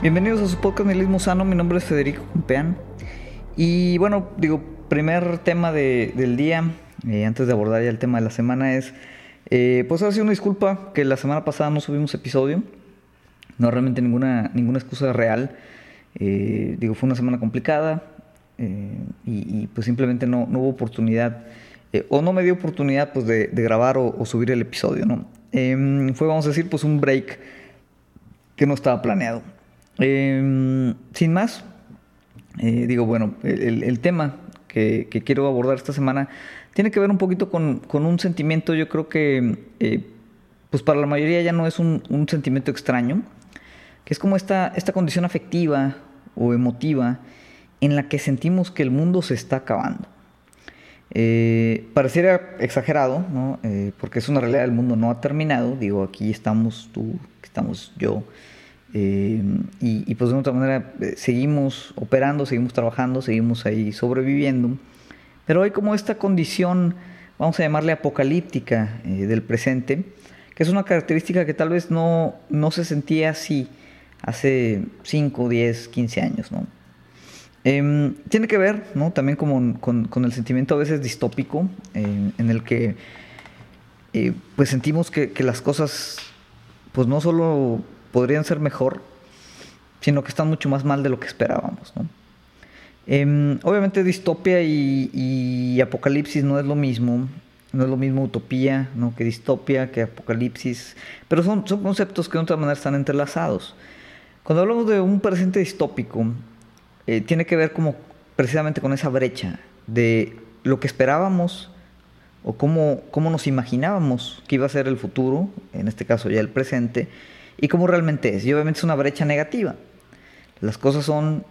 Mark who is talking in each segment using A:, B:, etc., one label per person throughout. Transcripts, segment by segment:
A: Bienvenidos a su podcast Nihilismo Sano, mi nombre es Federico Cumpeán. Y bueno, digo, primer tema del día, eh, antes de abordar ya el tema de la semana, es, eh, pues ha sido una disculpa que la semana pasada no subimos episodio, no realmente ninguna, ninguna excusa real. Eh, digo, fue una semana complicada y, pues simplemente no, hubo oportunidad, o no me dio oportunidad pues de, grabar o, o, subir el episodio, ¿no? Em, fue, vamos a decir, pues un break que no estaba planeado. Em, sin más, eh, digo, bueno, el, tema que, quiero abordar esta semana tiene que ver un poquito con, un sentimiento, yo creo que, eh, pues para la mayoría ya no es un, sentimiento extraño, que es como esta, esta condición afectiva o emotiva en la que sentimos que el mundo se está acabando. Eh, pareciera exagerado, ¿no? porque es una realidad, el mundo no ha terminado, digo, aquí estamos tú, estamos yo, eh, y, pues de otra manera eh, seguimos operando, seguimos trabajando, seguimos ahí sobreviviendo. Pero hay como esta condición, vamos a llamarle apocalíptica eh, del presente, que es una característica que tal vez no, no se sentía así hace 5, 10, 15 años. ¿no? Em, tiene que ver ¿no? también con, con, el sentimiento a veces distópico, en el que pues sentimos que, que las cosas pues no solo podrían ser mejor, sino que están mucho más mal de lo que esperábamos. Em, obviamente distopia y, apocalipsis no es lo mismo, no es lo mismo utopía ¿no? que distopia, que apocalipsis, pero son, son conceptos que de otra manera están entrelazados. Cuando hablamos de un presente distópico, eh, tiene que ver como precisamente con esa brecha de lo que esperábamos o cómo, cómo nos imaginábamos que iba a ser el futuro, en este caso ya el presente, y cómo realmente es. Y obviamente es una brecha negativa. Las cosas son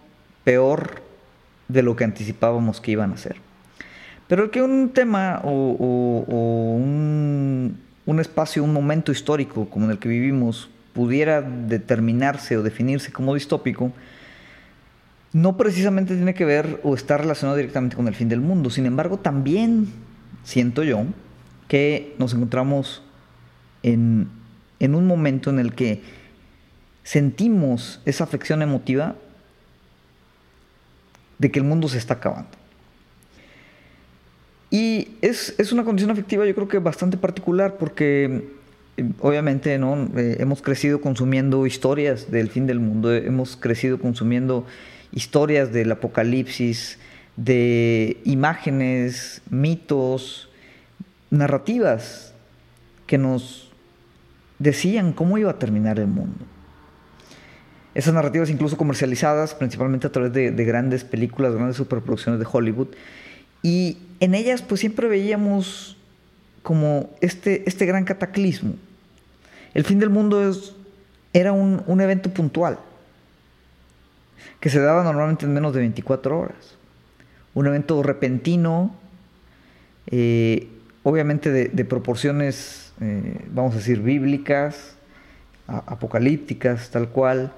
A: peor de lo que anticipábamos que iban a ser. Pero el que un tema o, un, un, espacio, un momento histórico como en el que vivimos pudiera determinarse o definirse como distópico, no precisamente tiene que ver o está relacionado directamente con el fin del mundo. Sin embargo, también siento yo que nos encontramos en en un momento en el que sentimos esa afección emotiva de que el mundo se está acabando. Y es, una condición afectiva yo creo que bastante particular porque eh, obviamente ¿no? Eh, hemos crecido consumiendo historias del fin del mundo, hemos crecido consumiendo historias del apocalipsis, de imágenes, mitos, narrativas que nos decían cómo iba a terminar el mundo. Esas narrativas incluso comercializadas, principalmente a través de, grandes películas, grandes superproducciones de Hollywood, y en ellas pues siempre veíamos como este, este gran cataclismo. El fin del mundo es, era un, evento puntual, que se daba normalmente en menos de 24 horas. Un evento repentino, eh, obviamente de proporciones eh, vamos a decir, bíblicas, apocalípticas, tal cual,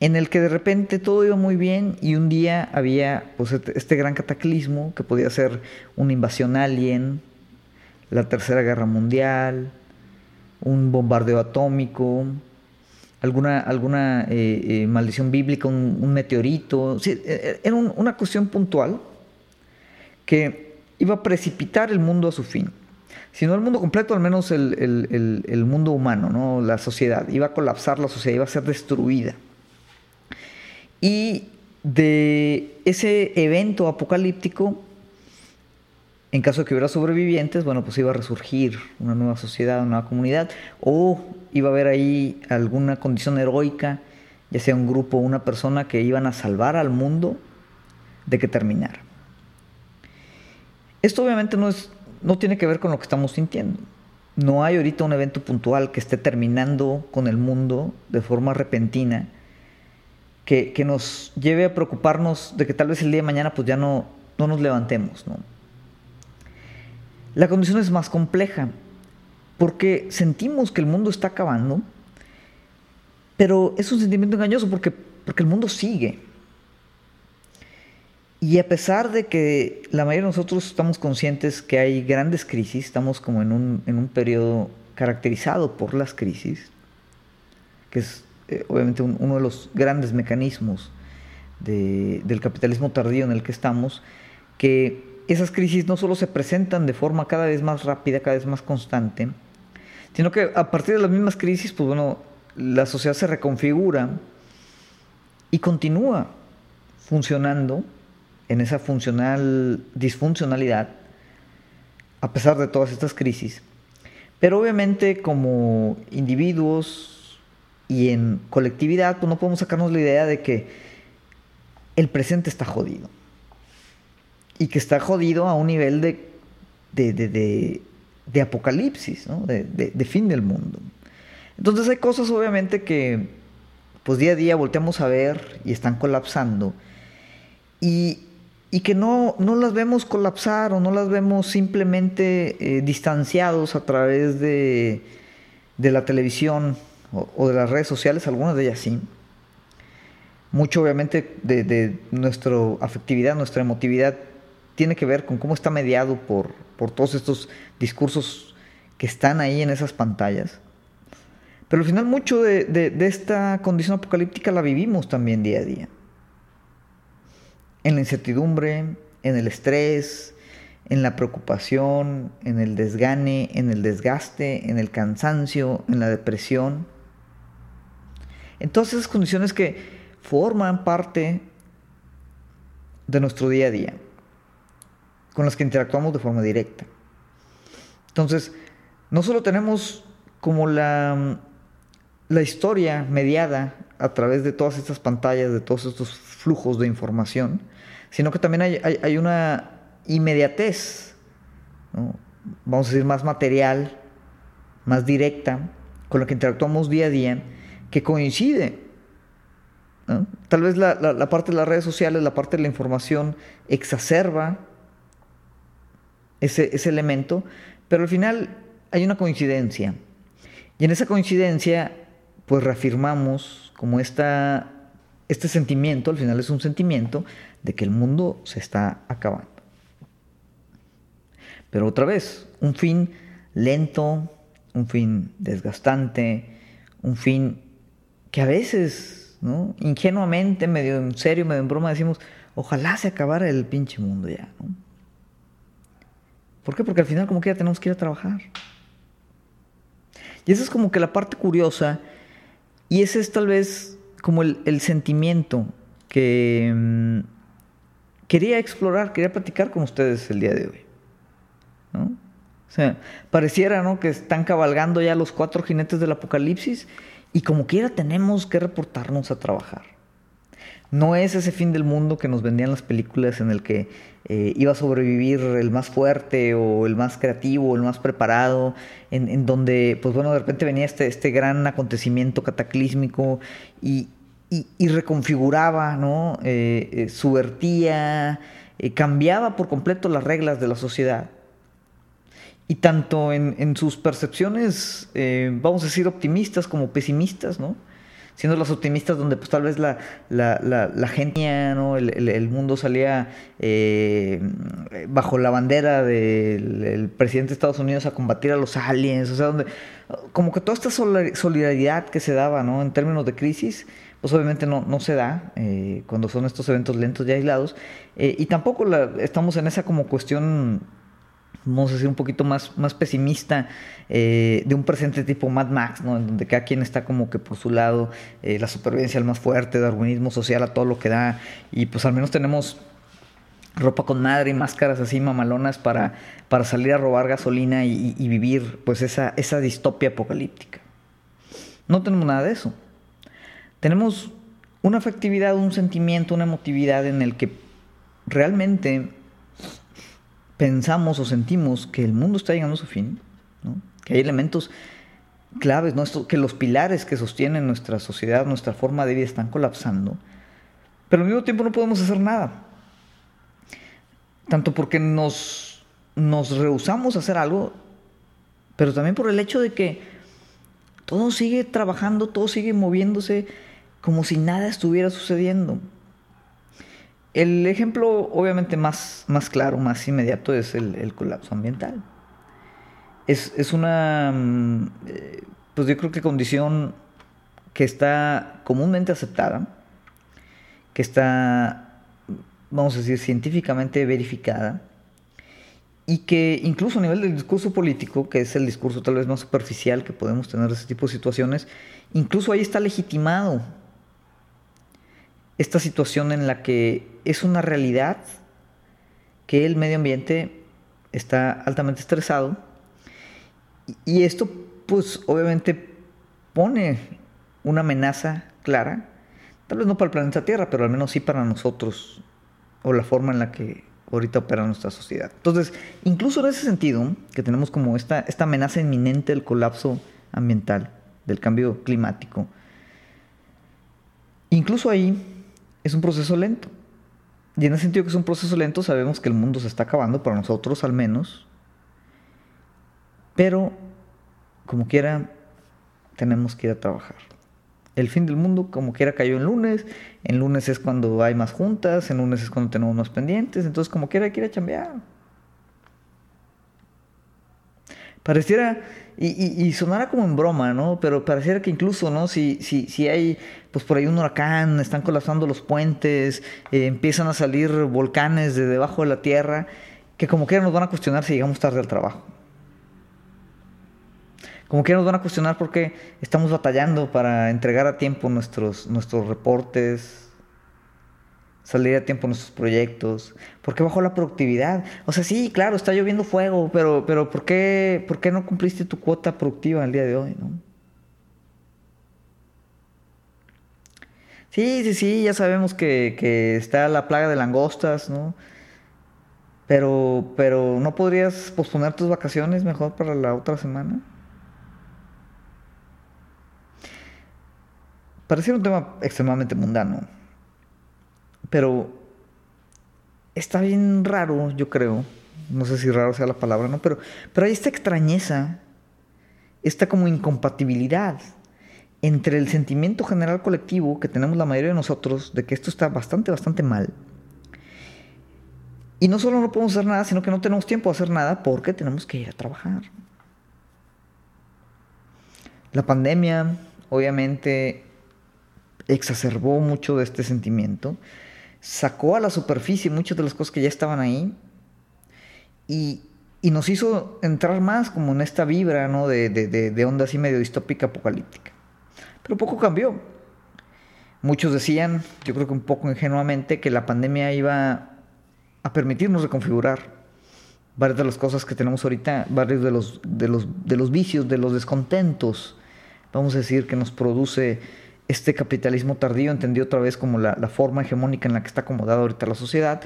A: en el que de repente todo iba muy bien y un día había pues, este, este gran cataclismo que podía ser una invasión alien, la Tercera Guerra Mundial, un bombardeo atómico, alguna, alguna eh, eh, maldición bíblica, un, meteorito. era una cuestión puntual que iba a precipitar el mundo a su fin si no el mundo completo, al menos el, mundo humano, ¿no? la sociedad. Iba a colapsar la sociedad, iba a ser destruida. Y de ese evento apocalíptico, en caso de que hubiera sobrevivientes, bueno, pues iba a resurgir una nueva sociedad, una nueva comunidad, o iba a haber ahí alguna condición heroica, ya sea un grupo o una persona que iban a salvar al mundo de que terminara. Esto obviamente no es no tiene que ver con lo que estamos sintiendo. No hay ahorita un evento puntual que esté terminando con el mundo de forma repentina que, nos lleve a preocuparnos de que tal vez el día de mañana pues ya no, no nos levantemos. La condición es más compleja porque sentimos que el mundo está acabando, pero es un sentimiento engañoso porque, porque el mundo sigue. Y a pesar de que la mayoría de nosotros estamos conscientes que hay grandes crisis, estamos como en un, en un periodo caracterizado por las crisis, que es, eh, obviamente uno de los grandes mecanismos del capitalismo tardío en el que estamos, que esas crisis no solo se presentan de forma cada vez más rápida, cada vez más constante, sino que a partir de las mismas crisis, pues bueno, la sociedad se reconfigura y continúa funcionando en esa funcional disfuncionalidad a pesar de todas estas crisis. Pero obviamente como individuos y en colectividad, pues no podemos sacarnos la idea de que el presente está jodido. Y que está jodido a un nivel de, de, apocalipsis, de, fin del mundo. Entonces hay cosas obviamente que pues día a día volteamos a ver y están colapsando. Y, que no, no, las vemos colapsar o no las vemos simplemente eh, distanciados a través de, la televisión o, de las redes sociales, algunas de ellas sí. Mucho obviamente de, de nuestra afectividad, nuestra emotividad, tiene que ver con cómo está mediado por, por todos estos discursos que están ahí en esas pantallas. Pero al final mucho de, esta condición apocalíptica la vivimos también día a día. En la incertidumbre, en el estrés, en la preocupación, en el desgane, en el desgaste, en el cansancio, en la depresión. En todas esas condiciones que forman parte de nuestro día a día, con las que interactuamos de forma directa. Entonces, no solo tenemos como la la historia mediada a través de todas estas pantallas, de todos estos flujos de información, sino que también hay, una inmediatez, vamos a decir, más material, más directa, con la que interactuamos día a día, que coincide. Tal vez la, la, parte de las redes sociales, la parte de la información exacerba ese, ese elemento, pero al final hay una coincidencia. Y en esa coincidencia pues reafirmamos como esta, este sentimiento, al final es un sentimiento, de que el mundo se está acabando. Pero otra vez, un fin lento, un fin desgastante, un fin que a veces, ¿no? ingenuamente, medio en serio, medio en broma, decimos, ojalá se acabara el pinche mundo ya. ¿no? ¿Por qué? Porque al final como que ya tenemos que ir a trabajar. Y esa es como que la parte curiosa y ese es tal vez como el, sentimiento que mm, quería explorar, quería platicar con ustedes el día de hoy. ¿no? O sea, pareciera ¿no? que están cabalgando ya los cuatro jinetes del apocalipsis y como quiera tenemos que reportarnos a trabajar. No es ese fin del mundo que nos vendían las películas en el que eh, iba a sobrevivir el más fuerte o el más creativo o el más preparado, en, donde, pues bueno, de repente venía este, este gran acontecimiento cataclísmico y, reconfiguraba, ¿no? Eh, eh, subvertía, cambiaba por completo las reglas de la sociedad. Y tanto en, en sus percepciones, vamos a decir, optimistas como pesimistas, ¿no? Siendo los optimistas donde pues tal vez la, la, la, gente, ¿no? el, mundo salía eh, bajo la bandera del presidente de Estados Unidos a combatir a los aliens, o sea, donde como que toda esta solidaridad que se daba ¿no? en términos de crisis, pues obviamente no, no se da eh, cuando son estos eventos lentos y aislados, eh, y tampoco estamos en esa como cuestión vamos a decir, un poquito más, más pesimista eh, de un presente tipo Mad Max, ¿no? En donde cada quien está como que por su lado, eh, la supervivencia al más fuerte, darwinismo social a todo lo que da, y pues al menos tenemos ropa con madre y máscaras así mamalonas para, para salir a robar gasolina y, vivir pues esa, esa distopia apocalíptica. No tenemos nada de eso. Tenemos una afectividad, un sentimiento, una emotividad en el que realmente pensamos o sentimos que el mundo está llegando a su fin, que hay elementos claves, que los pilares que sostienen nuestra sociedad, nuestra forma de vida están colapsando, pero al mismo tiempo no podemos hacer nada. Tanto porque nos rehusamos a hacer algo, pero también por el hecho de que todo sigue trabajando, todo sigue moviéndose como si nada estuviera sucediendo. El ejemplo obviamente más, más claro, más inmediato es el, colapso ambiental. Es, una, mm, eh, pues yo creo que condición que está comúnmente aceptada, que está, vamos a decir, científicamente verificada, y que incluso a nivel del discurso político, que es el discurso tal vez más superficial que podemos tener de ese tipo de situaciones, incluso ahí está legitimado esta situación en la que es una realidad que el medio ambiente está altamente estresado y esto pues obviamente pone una amenaza clara, tal vez no para el planeta Tierra, pero al menos sí para nosotros o la forma en la que ahorita opera nuestra sociedad. Entonces, incluso en ese sentido, que tenemos como esta, esta amenaza inminente del colapso ambiental, del cambio climático, incluso ahí es un proceso lento. Y en ese sentido que es un proceso lento, sabemos que el mundo se está acabando, para nosotros al menos. Pero, como quiera, tenemos que ir a trabajar. El fin del mundo, como quiera, cayó en lunes. En lunes es cuando hay más juntas, en lunes es cuando tenemos más pendientes. Entonces, como quiera, hay que ir a chambear. Pareciera, y, y, sonara como en broma, ¿no? Pero pareciera que incluso, ¿no? Si, si, si hay, pues por ahí un huracán, están colapsando los puentes, eh, empiezan a salir volcanes de debajo de la tierra, que como quiera nos van a cuestionar si llegamos tarde al trabajo. Como quiera nos van a cuestionar porque estamos batallando para entregar a tiempo nuestros, nuestros reportes, salir a tiempo nuestros proyectos? ¿Por qué bajó la productividad? O sea, sí, claro, está lloviendo fuego, pero, pero ¿por, qué, ¿por qué no cumpliste tu cuota productiva el día de hoy? ¿no? Sí, sí, sí, ya sabemos que, que, está la plaga de langostas, ¿no? Pero, pero ¿no podrías posponer tus vacaciones mejor para la otra semana? Pareciera un tema extremadamente mundano pero está bien raro, yo creo. No sé si raro sea la palabra, ¿no? Pero, pero hay esta extrañeza, esta como incompatibilidad entre el sentimiento general colectivo que tenemos la mayoría de nosotros de que esto está bastante, bastante mal. Y no solo no podemos hacer nada, sino que no tenemos tiempo de hacer nada porque tenemos que ir a trabajar. La pandemia, obviamente, exacerbó mucho de este sentimiento sacó a la superficie muchas de las cosas que ya estaban ahí y, nos hizo entrar más como en esta vibra ¿no? de, de, onda así medio distópica apocalíptica. Pero poco cambió. Muchos decían, yo creo que un poco ingenuamente, que la pandemia iba a permitirnos reconfigurar varias de las cosas que tenemos ahorita, varios de los, de los, de los vicios, de los descontentos, vamos a decir, que nos produce este capitalismo tardío, entendió otra vez como la, forma hegemónica en la que está acomodada ahorita la sociedad.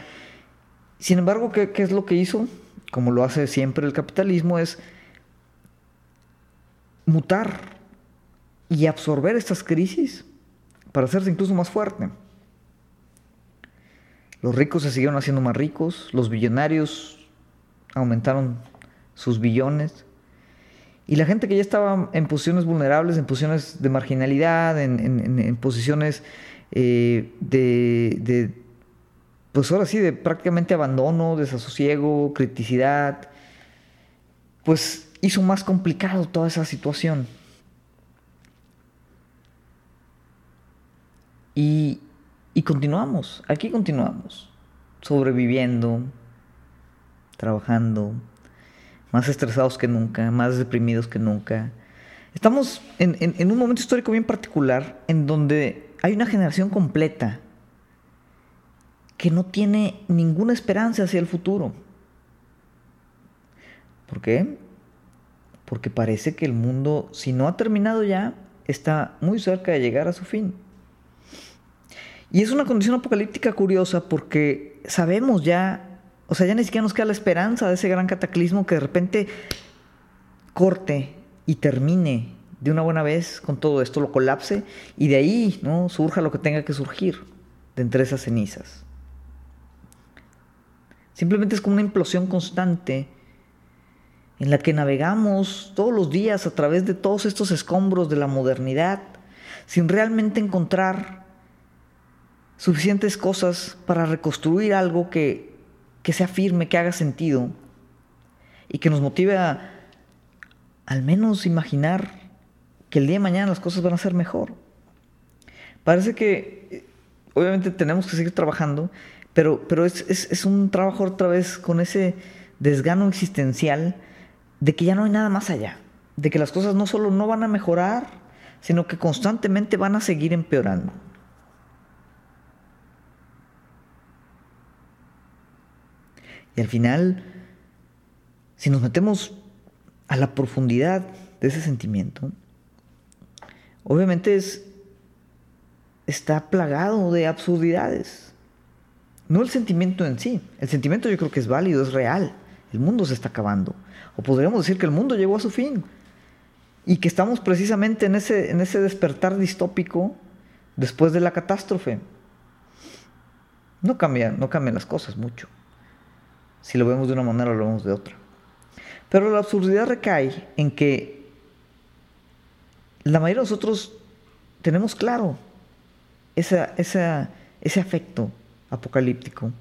A: Sin embargo, ¿qué, es lo que hizo? Como lo hace siempre el capitalismo, es mutar y absorber estas crisis para hacerse incluso más fuerte. Los ricos se siguieron haciendo más ricos, los billonarios aumentaron sus billones, y la gente que ya estaba en posiciones vulnerables, en posiciones de marginalidad, en, posiciones eh, de, pues ahora sí, de prácticamente abandono, desasosiego, criticidad, pues hizo más complicado toda esa situación. Y continuamos, aquí continuamos, sobreviviendo, trabajando, más estresados que nunca, más deprimidos que nunca. Estamos en, un momento histórico bien particular en donde hay una generación completa que no tiene ninguna esperanza hacia el futuro. ¿Por qué? Porque parece que el mundo, si no ha terminado ya, está muy cerca de llegar a su fin. Y es una condición apocalíptica curiosa porque sabemos ya o sea, ya ni siquiera nos queda la esperanza de ese gran cataclismo que de repente corte y termine de una buena vez con todo esto, lo colapse y de ahí ¿no? surja lo que tenga que surgir de entre esas cenizas. Simplemente es como una implosión constante en la que navegamos todos los días a través de todos estos escombros de la modernidad sin realmente encontrar suficientes cosas para reconstruir algo que que sea firme, que haga sentido y que nos motive a al menos imaginar que el día de mañana las cosas van a ser mejor. Parece que eh, obviamente tenemos que seguir trabajando, pero, pero es, es un trabajo otra vez con ese desgano existencial de que ya no hay nada más allá, de que las cosas no solo no van a mejorar, sino que constantemente van a seguir empeorando. Y al final, si nos metemos a la profundidad de ese sentimiento, obviamente es, está plagado de absurdidades. No el sentimiento en sí. El sentimiento yo creo que es válido, es real. El mundo se está acabando. O podríamos decir que el mundo llegó a su fin. Y que estamos precisamente en ese, en ese despertar distópico después de la catástrofe. No cambian, no cambian las cosas mucho. Si lo vemos de una manera o lo vemos de otra. Pero la absurdidad recae en que la mayoría de nosotros tenemos claro ese afecto apocalíptico.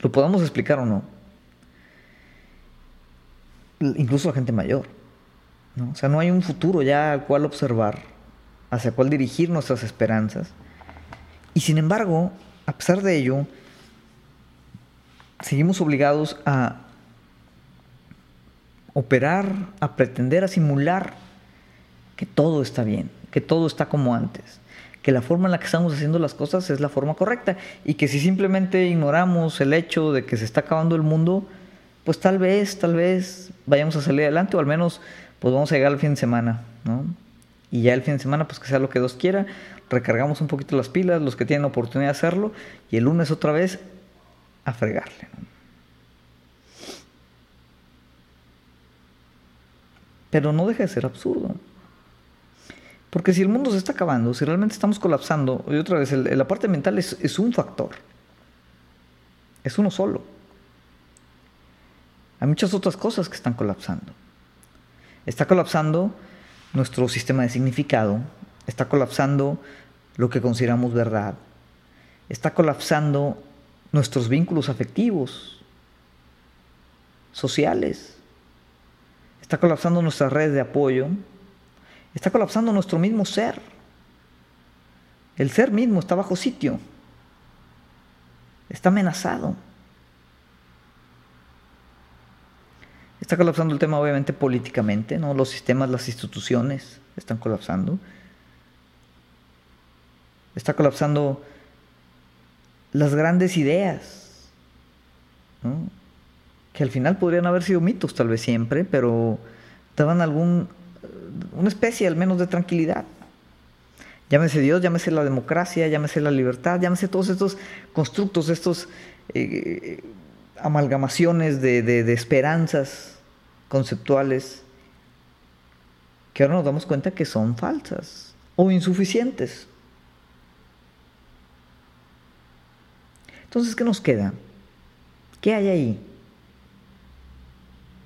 A: Lo podamos explicar o no. Incluso la gente mayor. ¿no? O sea, no hay un futuro ya al cual observar, hacia cuál dirigir nuestras esperanzas. Y sin embargo, a pesar de ello, seguimos obligados a operar, a pretender, a simular que todo está bien, que todo está como antes, que la forma en la que estamos haciendo las cosas es la forma correcta y que si simplemente ignoramos el hecho de que se está acabando el mundo, pues tal vez, tal vez vayamos a salir adelante o al menos pues vamos a llegar al fin de semana, ¿no? Y ya el fin de semana, pues que sea lo que Dios quiera, recargamos un poquito las pilas, los que tienen oportunidad de hacerlo, y el lunes otra vez a fregarle. Pero no deja de ser absurdo. Porque si el mundo se está acabando, si realmente estamos colapsando, y otra vez, la parte mental es, es un factor. Es uno solo. Hay muchas otras cosas que están colapsando. Está colapsando nuestro sistema de significado, está colapsando lo que consideramos verdad, está colapsando nuestros vínculos afectivos, sociales, está colapsando nuestras redes de apoyo, está colapsando nuestro mismo ser. El ser mismo está bajo sitio, está amenazado. Está colapsando el tema obviamente políticamente, ¿no? Los sistemas, las instituciones están colapsando. Está colapsando las grandes ideas, que al final podrían haber sido mitos tal vez siempre, pero daban algún, una especie al menos de tranquilidad. Llámese Dios, llámese la democracia, llámese la libertad, llámese todos estos constructos, estos eh, amalgamaciones de, de esperanzas conceptuales que ahora nos damos cuenta que son falsas o insuficientes. Entonces, ¿qué nos queda? ¿Qué hay ahí?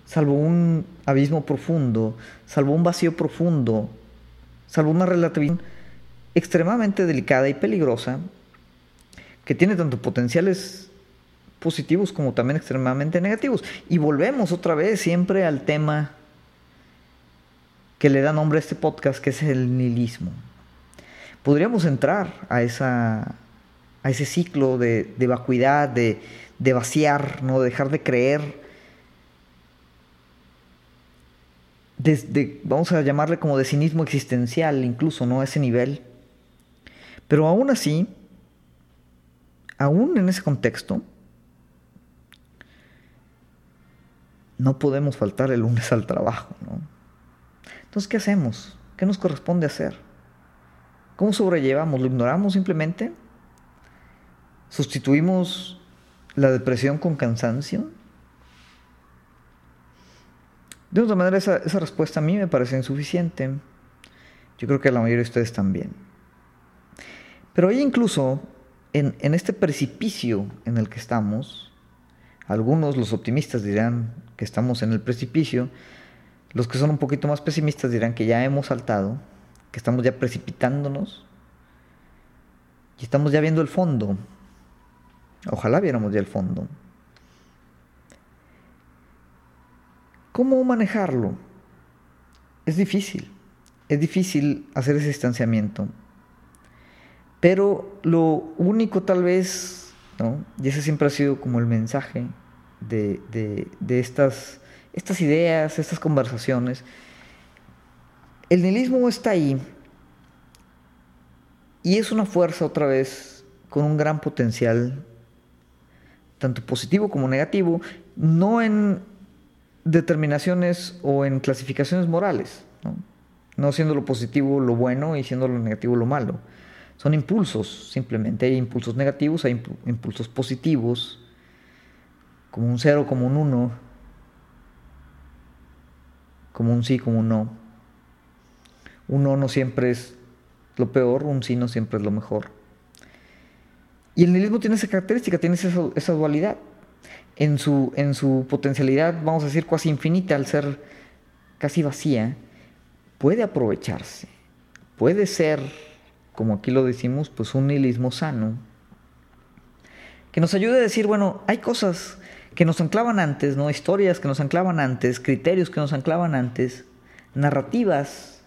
A: Salvo un abismo profundo, salvo un vacío profundo, salvo una relatividad extremadamente delicada y peligrosa, que tiene tanto potenciales positivos como también extremadamente negativos. Y volvemos otra vez siempre al tema que le da nombre a este podcast, que es el nihilismo. Podríamos entrar a, esa, a ese ciclo de, vacuidad, de, vaciar, ¿no? de dejar de creer. Vamos a llamarle como de cinismo existencial, incluso, ¿no? A ese nivel. Pero aún así, aún en ese contexto, no podemos faltar el lunes al trabajo. ¿no? Entonces, ¿qué hacemos? ¿Qué nos corresponde hacer? ¿Cómo sobrellevamos? ¿Lo ignoramos simplemente? ¿Sustituimos la depresión con cansancio? De otra manera, esa, respuesta a mí me parece insuficiente. Yo creo que a la mayoría de ustedes también. Pero hay incluso en, en este precipicio en el que estamos, algunos, los optimistas, dirán que estamos en el precipicio. Los que son un poquito más pesimistas dirán que ya hemos saltado, que estamos ya precipitándonos y estamos ya viendo el fondo. Ojalá viéramos ya el fondo. ¿Cómo manejarlo? Es difícil. Es difícil hacer ese distanciamiento. Pero lo único tal vez, ¿no? y ese siempre ha sido como el mensaje de, de estas, estas ideas, estas conversaciones, el nihilismo está ahí y es una fuerza otra vez con un gran potencial, tanto positivo como negativo, no en determinaciones o en clasificaciones morales, no, siendo lo positivo lo bueno y siendo lo negativo lo malo. Son impulsos, simplemente hay impulsos negativos, hay impulsos positivos, como un cero, como un uno, como un sí, como un no. Un no no siempre es lo peor, un sí no siempre es lo mejor. Y el nihilismo tiene esa característica, tiene esa, esa dualidad en su, en su potencialidad, vamos a decir, casi infinita, al ser casi vacía, puede aprovecharse, puede ser, como aquí lo decimos, pues un nihilismo sano, que nos ayude a decir, bueno, hay cosas que nos anclaban antes, ¿no? Historias que nos anclaban antes, criterios que nos anclaban antes, narrativas,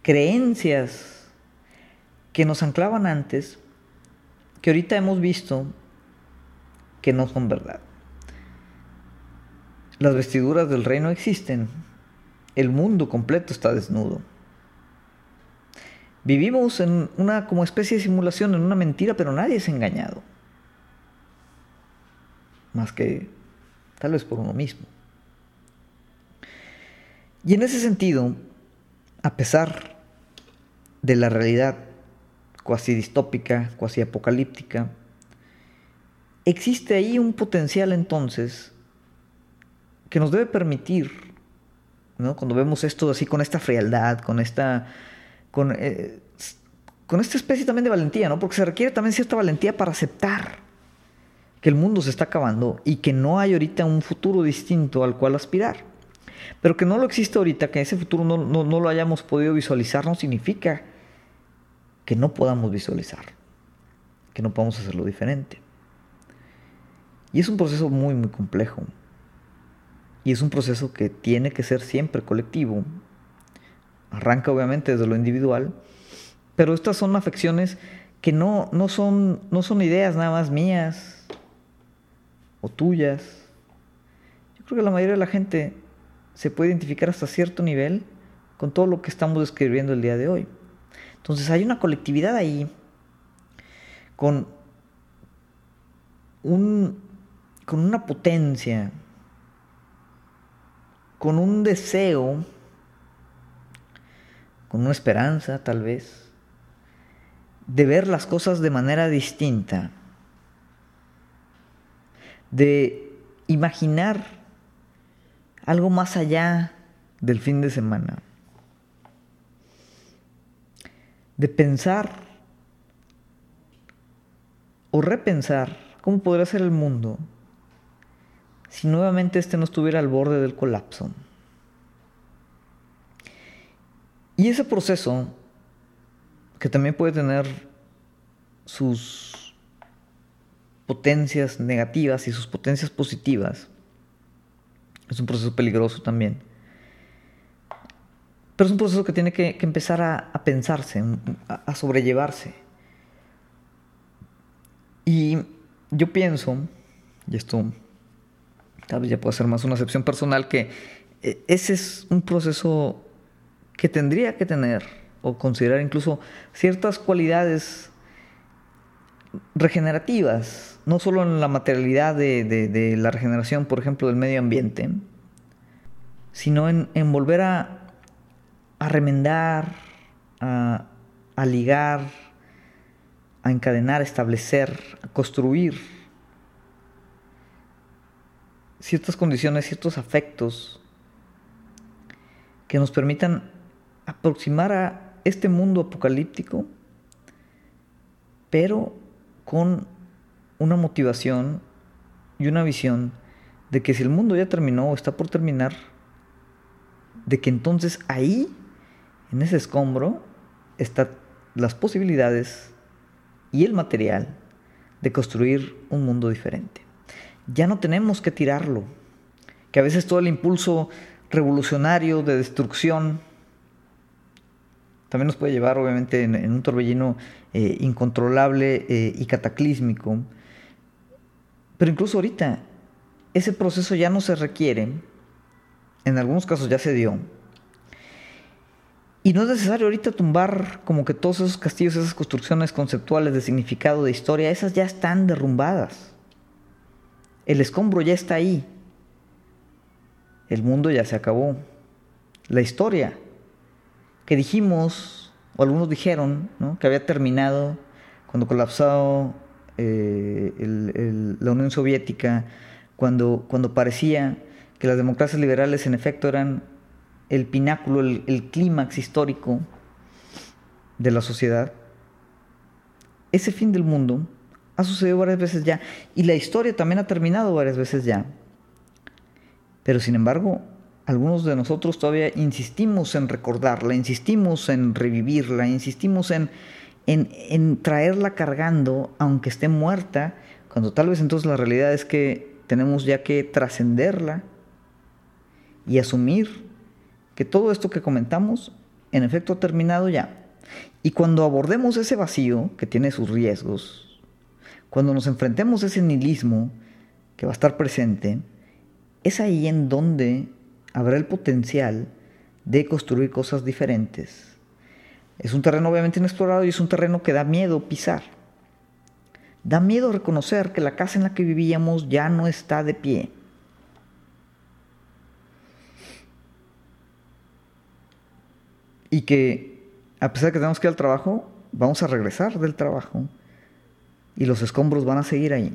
A: creencias que nos anclaban antes, que ahorita hemos visto que no son verdad. Las vestiduras del reino existen. El mundo completo está desnudo. Vivimos en una como especie de simulación, en una mentira, pero nadie es engañado. Más que tal vez por uno mismo. Y en ese sentido, a pesar de la realidad cuasi distópica, cuasi apocalíptica, existe ahí un potencial entonces que nos debe permitir, ¿no? cuando vemos esto así con esta frialdad, con esta, con, eh, con esta especie también de valentía, ¿no? porque se requiere también cierta valentía para aceptar que el mundo se está acabando y que no hay ahorita un futuro distinto al cual aspirar. Pero que no lo existe ahorita, que ese futuro no, no, no lo hayamos podido visualizar, no significa que no podamos visualizar, que no podamos hacerlo diferente. Y es un proceso muy, muy complejo. Y es un proceso que tiene que ser siempre colectivo. Arranca obviamente desde lo individual, pero estas son afecciones que no, no, son, no son ideas nada más mías o tuyas. Yo creo que la mayoría de la gente se puede identificar hasta cierto nivel con todo lo que estamos describiendo el día de hoy. Entonces hay una colectividad ahí con un con una potencia, con un deseo, con una esperanza tal vez, de ver las cosas de manera distinta, de imaginar algo más allá del fin de semana, de pensar o repensar cómo podría ser el mundo si nuevamente este no estuviera al borde del colapso. Y ese proceso, que también puede tener sus potencias negativas y sus potencias positivas, es un proceso peligroso también. Pero es un proceso que tiene que, empezar a, pensarse, a sobrellevarse. Y yo pienso, y esto tal vez ya puede ser más una excepción personal, que eh, ese es un proceso que tendría que tener o considerar incluso ciertas cualidades regenerativas, no solo en la materialidad de, la regeneración, por ejemplo, del medio ambiente, sino en, volver a, remendar, a, a ligar, a encadenar, a establecer, a construir ciertas condiciones, ciertos afectos que nos permitan aproximar a este mundo apocalíptico, pero con una motivación y una visión de que si el mundo ya terminó o está por terminar, de que entonces ahí, en ese escombro, están las posibilidades y el material de construir un mundo diferente ya no tenemos que tirarlo. Que a veces todo el impulso revolucionario de destrucción también nos puede llevar obviamente en, un torbellino eh, incontrolable eh, y cataclísmico. Pero incluso ahorita, ese proceso ya no se requiere, en algunos casos ya se dio, y no es necesario ahorita tumbar como que todos esos castillos, esas construcciones conceptuales de significado, de historia, esas ya están derrumbadas. El escombro ya está ahí. El mundo ya se acabó. La historia que dijimos, o algunos dijeron, que había terminado cuando colapsó eh, la Unión Soviética, cuando, cuando parecía que las democracias liberales en efecto eran el pináculo, el, clímax histórico de la sociedad, ese fin del mundo ha sucedido varias veces ya y la historia también ha terminado varias veces ya. Pero sin embargo, algunos de nosotros todavía insistimos en recordarla, insistimos en revivirla, insistimos en, en, en, traerla cargando, aunque esté muerta, cuando tal vez entonces la realidad es que tenemos ya que trascenderla y asumir que todo esto que comentamos en efecto ha terminado ya. Y cuando abordemos ese vacío que tiene sus riesgos, cuando nos enfrentemos a ese nihilismo que va a estar presente, es ahí en donde habrá el potencial de construir cosas diferentes. Es un terreno obviamente inexplorado y es un terreno que da miedo pisar. Da miedo reconocer que la casa en la que vivíamos ya no está de pie y que a pesar de que tenemos que ir al trabajo, vamos a regresar del trabajo y los escombros van a seguir ahí.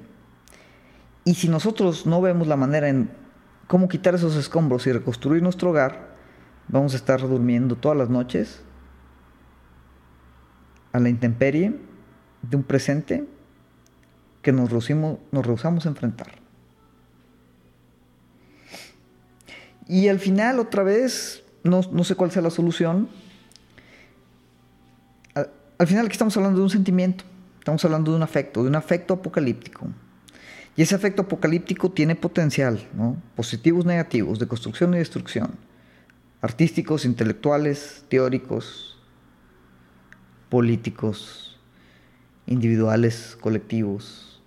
A: Y si nosotros no vemos la manera en cómo quitar esos escombros y reconstruir nuestro hogar, vamos a estar durmiendo todas las noches a la intemperie de un presente que nos rehusamos, nos rehusamos a enfrentar. Y al final, otra vez, no, no sé cuál sea la solución, al final aquí estamos hablando de un sentimiento, estamos hablando de un afecto, de un afecto apocalíptico. Y ese afecto apocalíptico tiene potencial, ¿no? positivos, negativos, de construcción y destrucción, artísticos, intelectuales, teóricos, políticos, individuales, colectivos.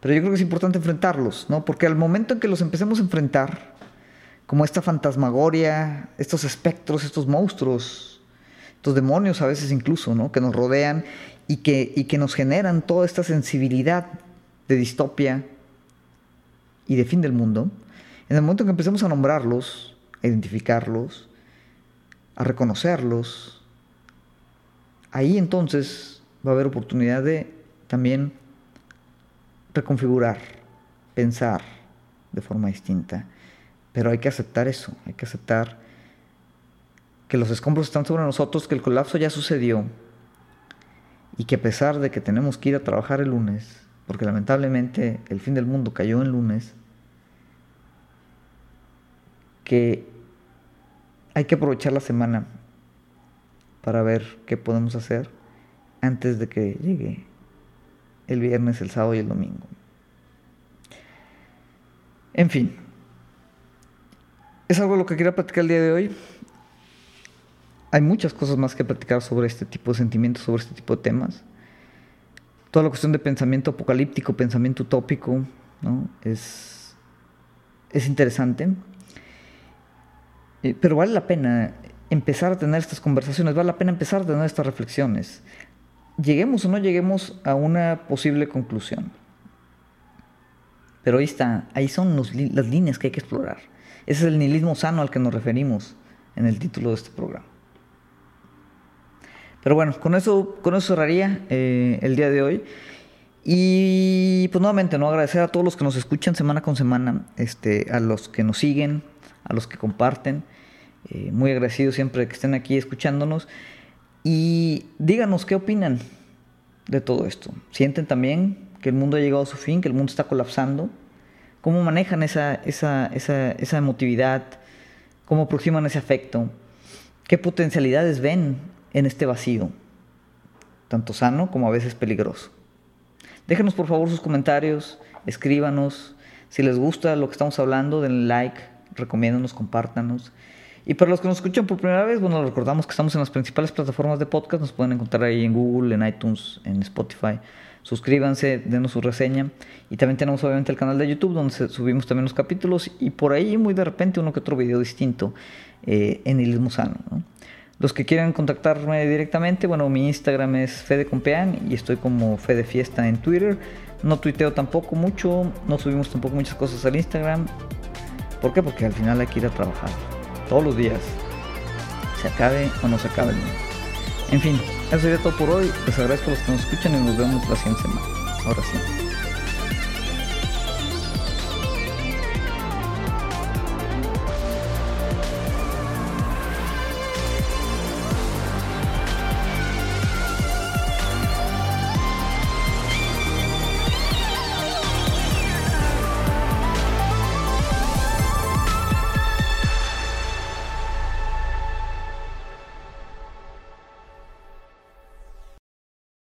A: Pero yo creo que es importante enfrentarlos, ¿no? porque al momento en que los empecemos a enfrentar, como esta fantasmagoria, estos espectros, estos monstruos, estos demonios a veces incluso, ¿no? Que nos rodean y que, y que nos generan toda esta sensibilidad de distopia y de fin del mundo. En el momento en que empecemos a nombrarlos, a identificarlos, a reconocerlos, ahí entonces va a haber oportunidad de también reconfigurar, pensar de forma distinta. Pero hay que aceptar eso, hay que aceptar que los escombros están sobre nosotros, que el colapso ya sucedió y que a pesar de que tenemos que ir a trabajar el lunes, porque lamentablemente el fin del mundo cayó en lunes, que hay que aprovechar la semana para ver qué podemos hacer antes de que llegue el viernes, el sábado y el domingo. En fin, es algo lo que quería platicar el día de hoy hay muchas cosas más que platicar sobre este tipo de sentimientos, sobre este tipo de temas. Toda la cuestión de pensamiento apocalíptico, pensamiento utópico, ¿no? es, es interesante. Eh, pero vale la pena empezar a tener estas conversaciones, vale la pena empezar a tener estas reflexiones. Lleguemos o no lleguemos a una posible conclusión. Pero ahí está, ahí son las líneas que hay que explorar. Ese es el nihilismo sano al que nos referimos en el título de este programa. Pero bueno, con eso, con eso cerraría eh, el día de hoy. Y pues nuevamente, ¿no? Agradecer a todos los que nos escuchan semana con semana, este, a los que nos siguen, a los que comparten. Eh, muy agradecido siempre que estén aquí escuchándonos. Y díganos qué opinan de todo esto. ¿Sienten también que el mundo ha llegado a su fin, que el mundo está colapsando? ¿Cómo manejan esa, esa, esa, esa emotividad? ¿Cómo aproximan ese afecto? ¿Qué potencialidades ven en este vacío, tanto sano como a veces peligroso. Déjenos por favor sus comentarios, escríbanos. Si les gusta lo que estamos hablando, denle like, recomiéndanos, compártanos. Y para los que nos escuchan por primera vez, bueno, recordamos que estamos en las principales plataformas de podcast. Nos pueden encontrar ahí en Google, en iTunes, en Spotify. Suscríbanse, denos su reseña. Y también tenemos obviamente el canal de YouTube donde subimos también los capítulos. Y por ahí muy de repente uno que otro video distinto eh, en el Sano. Los que quieran contactarme directamente, bueno, mi Instagram es FedeCompean y estoy como Fede Fiesta en Twitter. No tuiteo tampoco mucho, no subimos tampoco muchas cosas al Instagram. ¿Por qué? Porque al final hay que ir a trabajar todos los días, se acabe o no se acabe el mundo. En fin, eso sería todo por hoy. Les agradezco a los que nos escuchan y nos vemos la siguiente semana. Ahora sí.